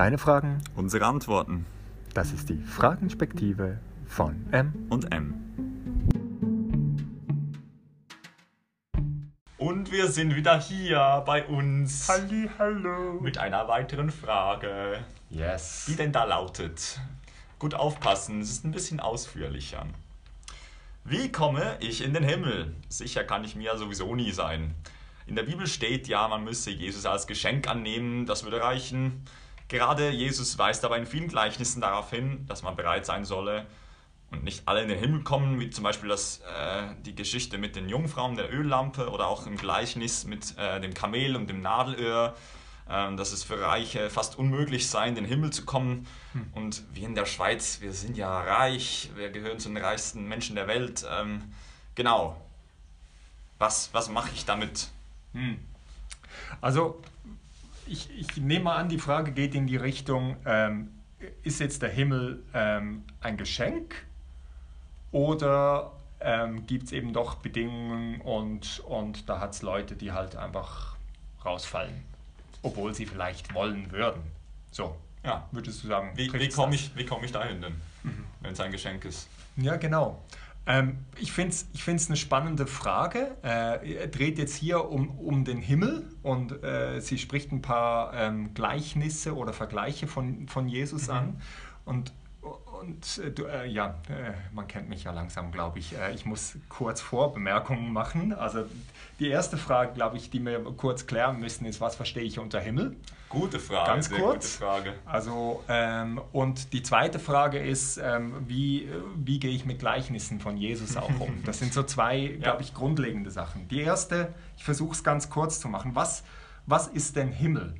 Deine Fragen, Unsere Antworten das ist die Fragenspektive von M. und M. Und wir sind wieder hier bei uns Halli, hallo. mit einer weiteren Frage, Yes. die denn da lautet. Gut aufpassen, es ist ein bisschen ausführlicher. Wie komme ich in den Himmel? Sicher kann ich mir ja sowieso nie sein. In der Bibel steht ja, man müsse Jesus als Geschenk annehmen, das würde reichen. Gerade Jesus weist aber in vielen Gleichnissen darauf hin, dass man bereit sein solle und nicht alle in den Himmel kommen, wie zum Beispiel das, äh, die Geschichte mit den Jungfrauen der Öllampe oder auch im Gleichnis mit äh, dem Kamel und dem Nadelöhr, äh, dass es für Reiche fast unmöglich sei, in den Himmel zu kommen. Und wir in der Schweiz, wir sind ja reich, wir gehören zu den reichsten Menschen der Welt. Ähm, genau. Was, was mache ich damit? Also, ich, ich nehme mal an, die Frage geht in die Richtung, ähm, ist jetzt der Himmel ähm, ein Geschenk oder ähm, gibt es eben doch Bedingungen und, und da hat es Leute, die halt einfach rausfallen, obwohl sie vielleicht wollen würden. So, Ja. würdest du sagen, Wie, wie komme ich, wie komm ich dahin denn, wenn es ein Geschenk ist? Ja, genau. Ähm, ich finde es ich find's eine spannende Frage. Äh, er dreht jetzt hier um, um den Himmel und äh, sie spricht ein paar ähm, Gleichnisse oder Vergleiche von, von Jesus an. Und, und äh, äh, ja, äh, man kennt mich ja langsam, glaube ich. Äh, ich muss kurz Vorbemerkungen machen. Also die erste Frage, glaube ich, die wir kurz klären müssen, ist, was verstehe ich unter Himmel? Gute Frage, Ganz sehr kurz. gute Frage. Also, ähm, und die zweite Frage ist, ähm, wie, wie gehe ich mit Gleichnissen von Jesus auch um? Das sind so zwei, glaube ich, grundlegende Sachen. Die erste, ich versuche es ganz kurz zu machen. Was, was ist denn Himmel?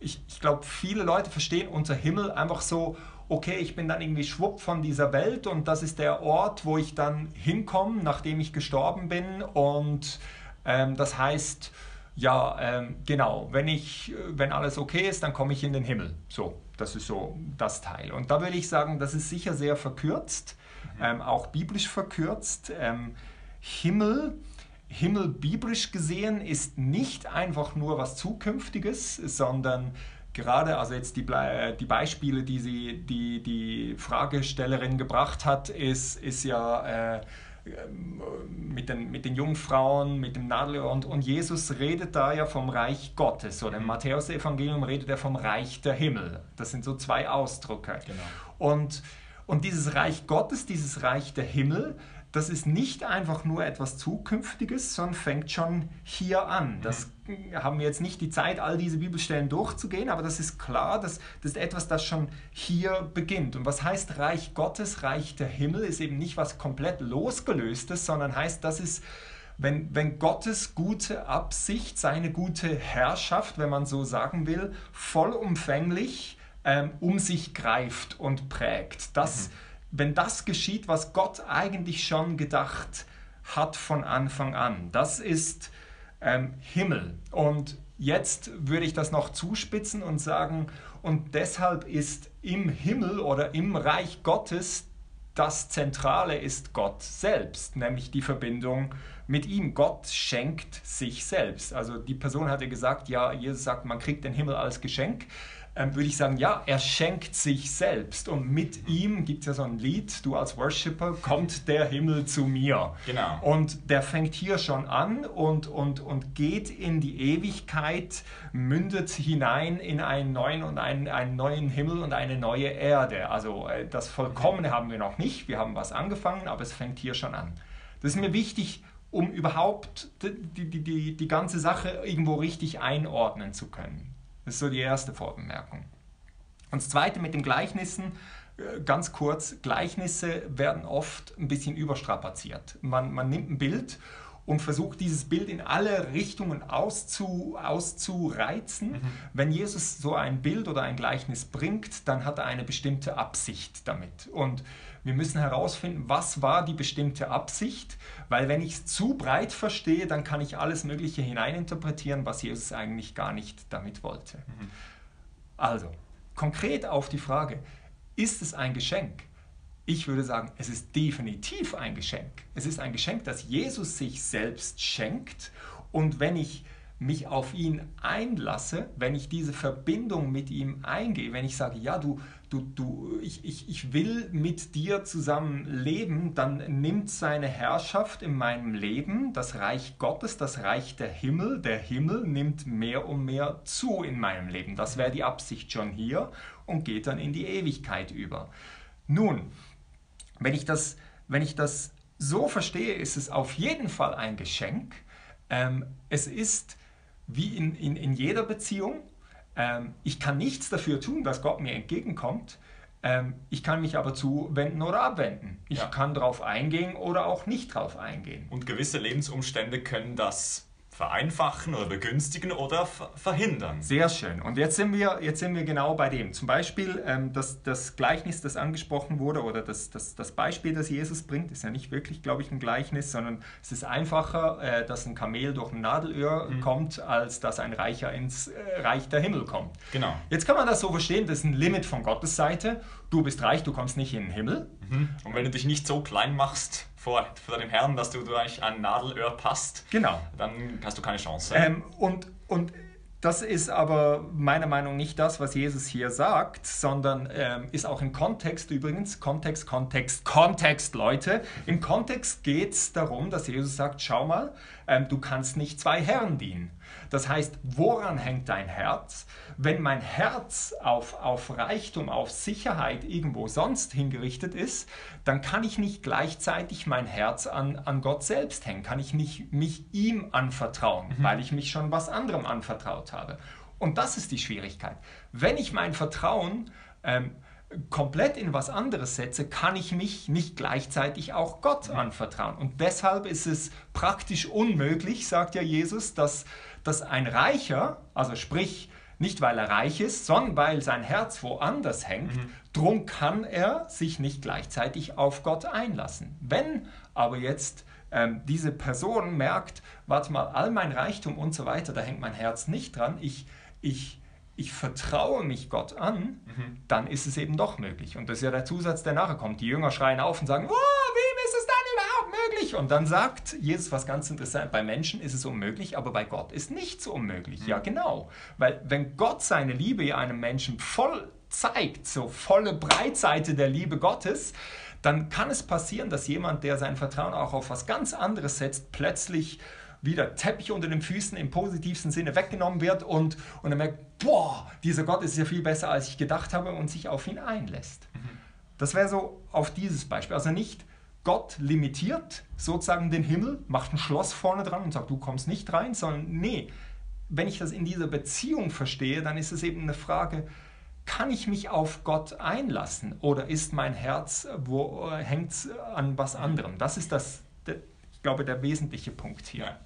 Ich, ich glaube, viele Leute verstehen unter Himmel einfach so, okay, ich bin dann irgendwie schwupp von dieser Welt und das ist der Ort, wo ich dann hinkomme, nachdem ich gestorben bin. Und ähm, das heißt, ja, ähm, genau, wenn, ich, wenn alles okay ist, dann komme ich in den Himmel. So, das ist so das Teil. Und da würde ich sagen, das ist sicher sehr verkürzt, ähm, auch biblisch verkürzt. Ähm, Himmel, Himmel biblisch gesehen ist nicht einfach nur was Zukünftiges, sondern gerade, also jetzt die, äh, die Beispiele, die sie, die, die Fragestellerin gebracht hat, ist, ist ja äh, ähm, mit den, mit den Jungfrauen, mit dem Nadelöhr und, und Jesus redet da ja vom Reich Gottes oder im Matthäus-Evangelium redet er vom Reich der Himmel. Das sind so zwei Ausdrücke. Genau. Und, und dieses Reich Gottes, dieses Reich der Himmel, das ist nicht einfach nur etwas Zukünftiges, sondern fängt schon hier an. Das haben wir jetzt nicht die Zeit, all diese Bibelstellen durchzugehen, aber das ist klar, das, das ist etwas, das schon hier beginnt. Und was heißt Reich Gottes, Reich der Himmel, ist eben nicht was komplett losgelöstes, sondern heißt, das ist wenn, wenn Gottes gute Absicht, seine gute Herrschaft, wenn man so sagen will, vollumfänglich ähm, um sich greift und prägt. Das, Wenn das geschieht, was Gott eigentlich schon gedacht hat von Anfang an, das ist ähm, Himmel. Und jetzt würde ich das noch zuspitzen und sagen, und deshalb ist im Himmel oder im Reich Gottes das Zentrale ist Gott selbst, nämlich die Verbindung mit ihm. Gott schenkt sich selbst. Also die Person hatte gesagt, ja, Jesus sagt, man kriegt den Himmel als Geschenk. Ähm, würde ich sagen, ja, er schenkt sich selbst. Und mit ihm gibt es ja so ein Lied, du als Worshipper, kommt der Himmel zu mir. Genau. Und der fängt hier schon an und, und, und geht in die Ewigkeit, mündet hinein in einen neuen und einen, einen neuen Himmel und eine neue Erde. Also äh, das Vollkommene haben wir noch nicht. Wir haben was angefangen, aber es fängt hier schon an. Das ist mir wichtig, um überhaupt die, die, die, die ganze Sache irgendwo richtig einordnen zu können. Das ist so die erste Vorbemerkung. Und das zweite mit den Gleichnissen, äh, ganz kurz, Gleichnisse werden oft ein bisschen überstrapaziert. Man, man nimmt ein Bild und versucht dieses Bild in alle Richtungen auszu, auszureizen. Wenn Jesus so ein Bild oder ein Gleichnis bringt, dann hat er eine bestimmte Absicht damit. Und wir müssen herausfinden, was war die bestimmte Absicht, weil wenn ich es zu breit verstehe, dann kann ich alles Mögliche hineininterpretieren, was Jesus eigentlich gar nicht damit wollte. Also, konkret auf die Frage, ist es ein Geschenk? Ich würde sagen, es ist definitiv ein Geschenk. Es ist ein Geschenk, das Jesus sich selbst schenkt. Und wenn ich, mich auf ihn einlasse, wenn ich diese Verbindung mit ihm eingehe, wenn ich sage, ja, du, du, du, ich, ich, ich will mit dir zusammen leben, dann nimmt seine Herrschaft in meinem Leben, das Reich Gottes, das Reich der Himmel, der Himmel nimmt mehr und mehr zu in meinem Leben. Das wäre die Absicht schon hier und geht dann in die Ewigkeit über. Nun, wenn ich das, wenn ich das so verstehe, ist es auf jeden Fall ein Geschenk. Ähm, es ist wie in, in, in jeder Beziehung, ähm, ich kann nichts dafür tun, dass Gott mir entgegenkommt. Ähm, ich kann mich aber zuwenden oder abwenden. Ich ja. kann darauf eingehen oder auch nicht darauf eingehen. Und gewisse Lebensumstände können das vereinfachen oder begünstigen oder verhindern. Sehr schön. Und jetzt sind wir, jetzt sind wir genau bei dem. Zum Beispiel ähm, das, das Gleichnis, das angesprochen wurde, oder das, das, das Beispiel, das Jesus bringt, ist ja nicht wirklich, glaube ich, ein Gleichnis, sondern es ist einfacher, äh, dass ein Kamel durch ein Nadelöhr mhm. kommt, als dass ein Reicher ins äh, Reich der Himmel kommt. Genau. Jetzt kann man das so verstehen, das ist ein Limit von Gottes Seite. Du bist reich, du kommst nicht in den Himmel. Mhm. Und wenn du dich nicht so klein machst, vor, vor dem Herrn, dass du durch ein Nadelöhr passt, genau. dann hast du keine Chance. Ähm, und, und das ist aber meiner Meinung nach nicht das, was Jesus hier sagt, sondern ähm, ist auch im Kontext übrigens, Kontext, Kontext, Kontext, Leute. Im Kontext geht es darum, dass Jesus sagt, schau mal, ähm, du kannst nicht zwei Herren dienen. Das heißt, woran hängt dein Herz? Wenn mein Herz auf, auf Reichtum, auf Sicherheit irgendwo sonst hingerichtet ist, dann kann ich nicht gleichzeitig mein Herz an, an Gott selbst hängen, kann ich nicht mich ihm anvertrauen, mhm. weil ich mich schon was anderem anvertraut habe. Und das ist die Schwierigkeit. Wenn ich mein Vertrauen ähm, komplett in was anderes setze, kann ich mich nicht gleichzeitig auch Gott anvertrauen. Und deshalb ist es praktisch unmöglich, sagt ja Jesus, dass, dass ein Reicher, also sprich nicht weil er reich ist, sondern weil sein Herz woanders hängt, mhm. drum kann er sich nicht gleichzeitig auf Gott einlassen. Wenn aber jetzt ähm, diese Person merkt, warte mal, all mein Reichtum und so weiter, da hängt mein Herz nicht dran, ich, ich, ich vertraue mich Gott an, mhm. dann ist es eben doch möglich. Und das ist ja der Zusatz, der nachher kommt. Die Jünger schreien auf und sagen, oh, wem ist es dann überhaupt möglich? Und dann sagt Jesus was ganz interessant, bei Menschen ist es unmöglich, aber bei Gott ist nichts unmöglich. Mhm. Ja, genau. Weil wenn Gott seine Liebe einem Menschen voll zeigt, so volle Breitseite der Liebe Gottes, dann kann es passieren, dass jemand, der sein Vertrauen auch auf was ganz anderes setzt, plötzlich wieder Teppich unter den Füßen im positivsten Sinne weggenommen wird und, und er merkt, boah, dieser Gott ist ja viel besser, als ich gedacht habe und sich auf ihn einlässt. Mhm. Das wäre so auf dieses Beispiel. Also nicht Gott limitiert sozusagen den Himmel, macht ein Schloss vorne dran und sagt, du kommst nicht rein, sondern nee, wenn ich das in dieser Beziehung verstehe, dann ist es eben eine Frage, kann ich mich auf Gott einlassen oder ist mein Herz, wo äh, hängt an was anderem? Das ist das, ich glaube, der wesentliche Punkt hier.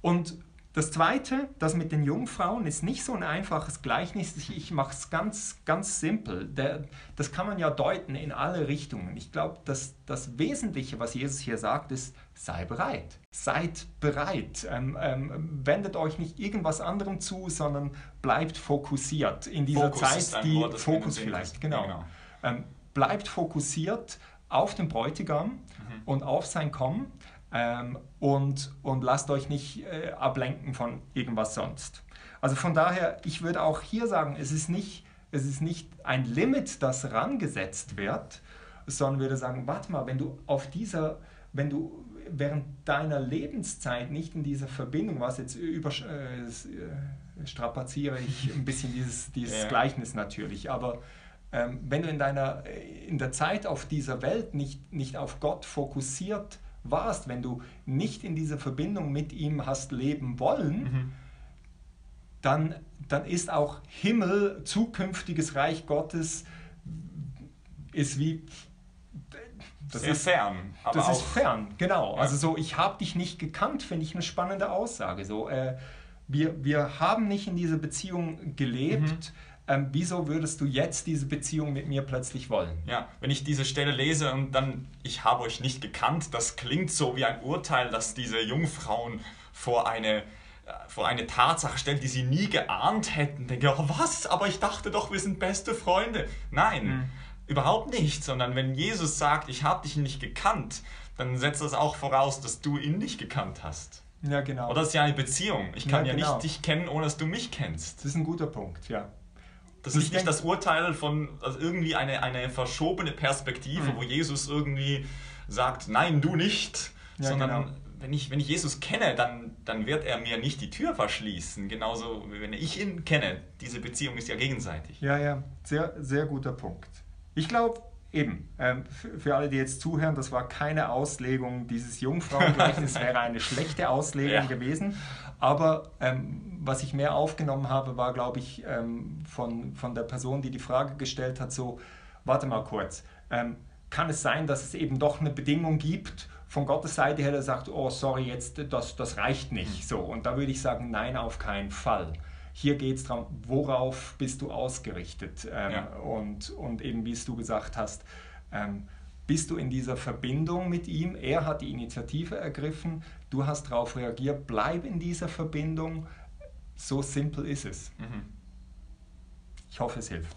Und das Zweite, das mit den Jungfrauen, ist nicht so ein einfaches Gleichnis. Ich mache es ganz, ganz simpel. Der, das kann man ja deuten in alle Richtungen. Ich glaube, dass das Wesentliche, was Jesus hier sagt, ist, sei bereit. Seid bereit. Ähm, ähm, wendet euch nicht irgendwas anderem zu, sondern bleibt fokussiert in dieser Fokus Zeit, die Wort, Fokus vielleicht, genau. genau. Ähm, bleibt fokussiert auf den Bräutigam mhm. und auf sein Kommen ähm, und, und lasst euch nicht äh, ablenken von irgendwas sonst. Also von daher, ich würde auch hier sagen, es ist nicht, es ist nicht ein Limit, das rangesetzt wird, sondern würde sagen, warte mal, wenn du auf dieser, wenn du während deiner Lebenszeit nicht in dieser Verbindung warst, jetzt über, äh, äh, strapaziere ich ein bisschen dieses, dieses ja. Gleichnis natürlich, aber ähm, wenn du in, deiner, äh, in der Zeit auf dieser Welt nicht, nicht auf Gott fokussiert warst, wenn du nicht in dieser Verbindung mit ihm hast leben wollen, mhm. dann, dann ist auch Himmel, zukünftiges Reich Gottes, ist wie... Das Sehr ist fern. das ist fern, genau. Ja. Also so, ich habe dich nicht gekannt, finde ich eine spannende Aussage. So, äh, wir, wir haben nicht in dieser Beziehung gelebt. Mhm ähm, wieso würdest du jetzt diese Beziehung mit mir plötzlich wollen? Ja, wenn ich diese Stelle lese und dann, ich habe euch nicht gekannt, das klingt so wie ein Urteil, dass diese Jungfrauen vor eine, äh, vor eine Tatsache stellen, die sie nie geahnt hätten. Denke, oh, was? Aber ich dachte doch, wir sind beste Freunde. Nein, mhm. überhaupt nicht, sondern wenn Jesus sagt, ich habe dich nicht gekannt, dann setzt das auch voraus, dass du ihn nicht gekannt hast. Ja, genau. Oder das ist ja eine Beziehung. Ich kann ja, Ja, genau. nicht dich kennen, ohne dass du mich kennst. Das ist ein guter Punkt, ja. Das ist nicht das Urteil von also irgendwie eine, eine verschobene Perspektive, Mhm. wo Jesus irgendwie sagt, nein, du nicht, Ja, sondern genau. wenn, ich, wenn ich Jesus kenne, dann, dann wird er mir nicht die Tür verschließen, genauso wie wenn ich ihn kenne. Diese Beziehung ist ja gegenseitig. Ja, ja, sehr, sehr guter Punkt. Ich glaube, eben, ähm, für, alle, die jetzt zuhören, das war keine Auslegung dieses Jungfrauengleichnisses, wäre eine schlechte Auslegung Ja. gewesen. Aber ähm, was ich mehr aufgenommen habe, war, glaube ich, ähm, von, von der Person, die die Frage gestellt hat, so, warte mal kurz, ähm, kann es sein, dass es eben doch eine Bedingung gibt, von Gottes Seite her, der sagt, oh sorry, jetzt das, das reicht nicht. So, und da würde ich sagen, nein, auf keinen Fall. Hier geht es darum, worauf bist du ausgerichtet? Ähm, Ja. und, und eben, wie es du gesagt hast, ähm, bist du in dieser Verbindung mit ihm? Er hat die Initiative ergriffen, du hast darauf reagiert, bleib in dieser Verbindung. So simpel ist es. Mhm. Ich hoffe, es hilft.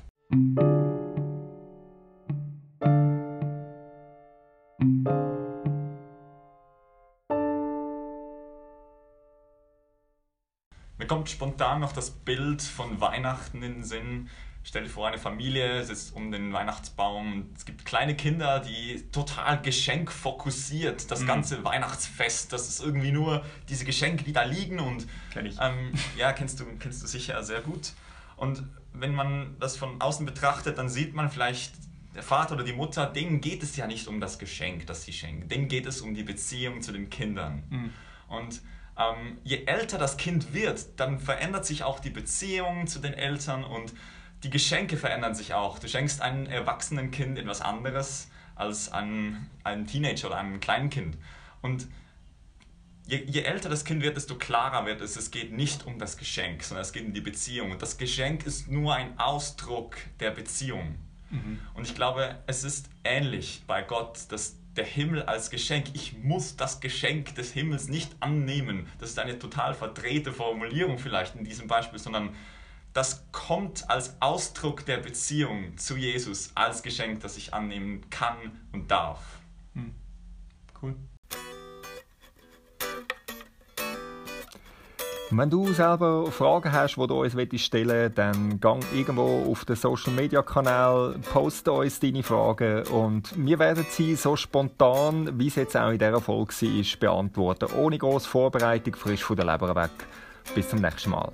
Mir kommt spontan noch das Bild von Weihnachten in den Sinn. Stell dir vor, eine Familie sitzt um den Weihnachtsbaum. Es gibt kleine Kinder, die total geschenkfokussiert, das Mhm. ganze Weihnachtsfest, das ist irgendwie nur diese Geschenke, die da liegen und Kenn ich. ähm, ja, kennst du, kennst du sicher sehr gut. Und wenn man das von außen betrachtet, dann sieht man vielleicht, der Vater oder die Mutter, denen geht es ja nicht um das Geschenk, das sie schenken. Denen geht es um die Beziehung zu den Kindern. Mhm. Und ähm, je älter das Kind wird, dann verändert sich auch die Beziehung zu den Eltern und die Geschenke verändern sich auch. Du schenkst einem erwachsenen Kind etwas anderes als einem, einem Teenager oder einem kleinen Kind. Und je, je älter das Kind wird, desto klarer wird es, es geht nicht um das Geschenk, sondern es geht um die Beziehung. Und das Geschenk ist nur ein Ausdruck der Beziehung. Und ich glaube, es ist ähnlich bei Gott, dass der Himmel als Geschenk, ich muss das Geschenk des Himmels nicht annehmen. Das ist eine total verdrehte Formulierung vielleicht in diesem Beispiel, sondern das kommt als Ausdruck der Beziehung zu Jesus, als Geschenk, das ich annehmen kann und darf. Cool. Wenn du selber Fragen hast, die du uns stellen willst, dann gang irgendwo auf den Social Media Kanal, poste uns deine Fragen und wir werden sie so spontan, wie es jetzt auch in dieser Folge war, beantworten. Ohne grosse Vorbereitung, frisch von der Leber weg. Bis zum nächsten Mal.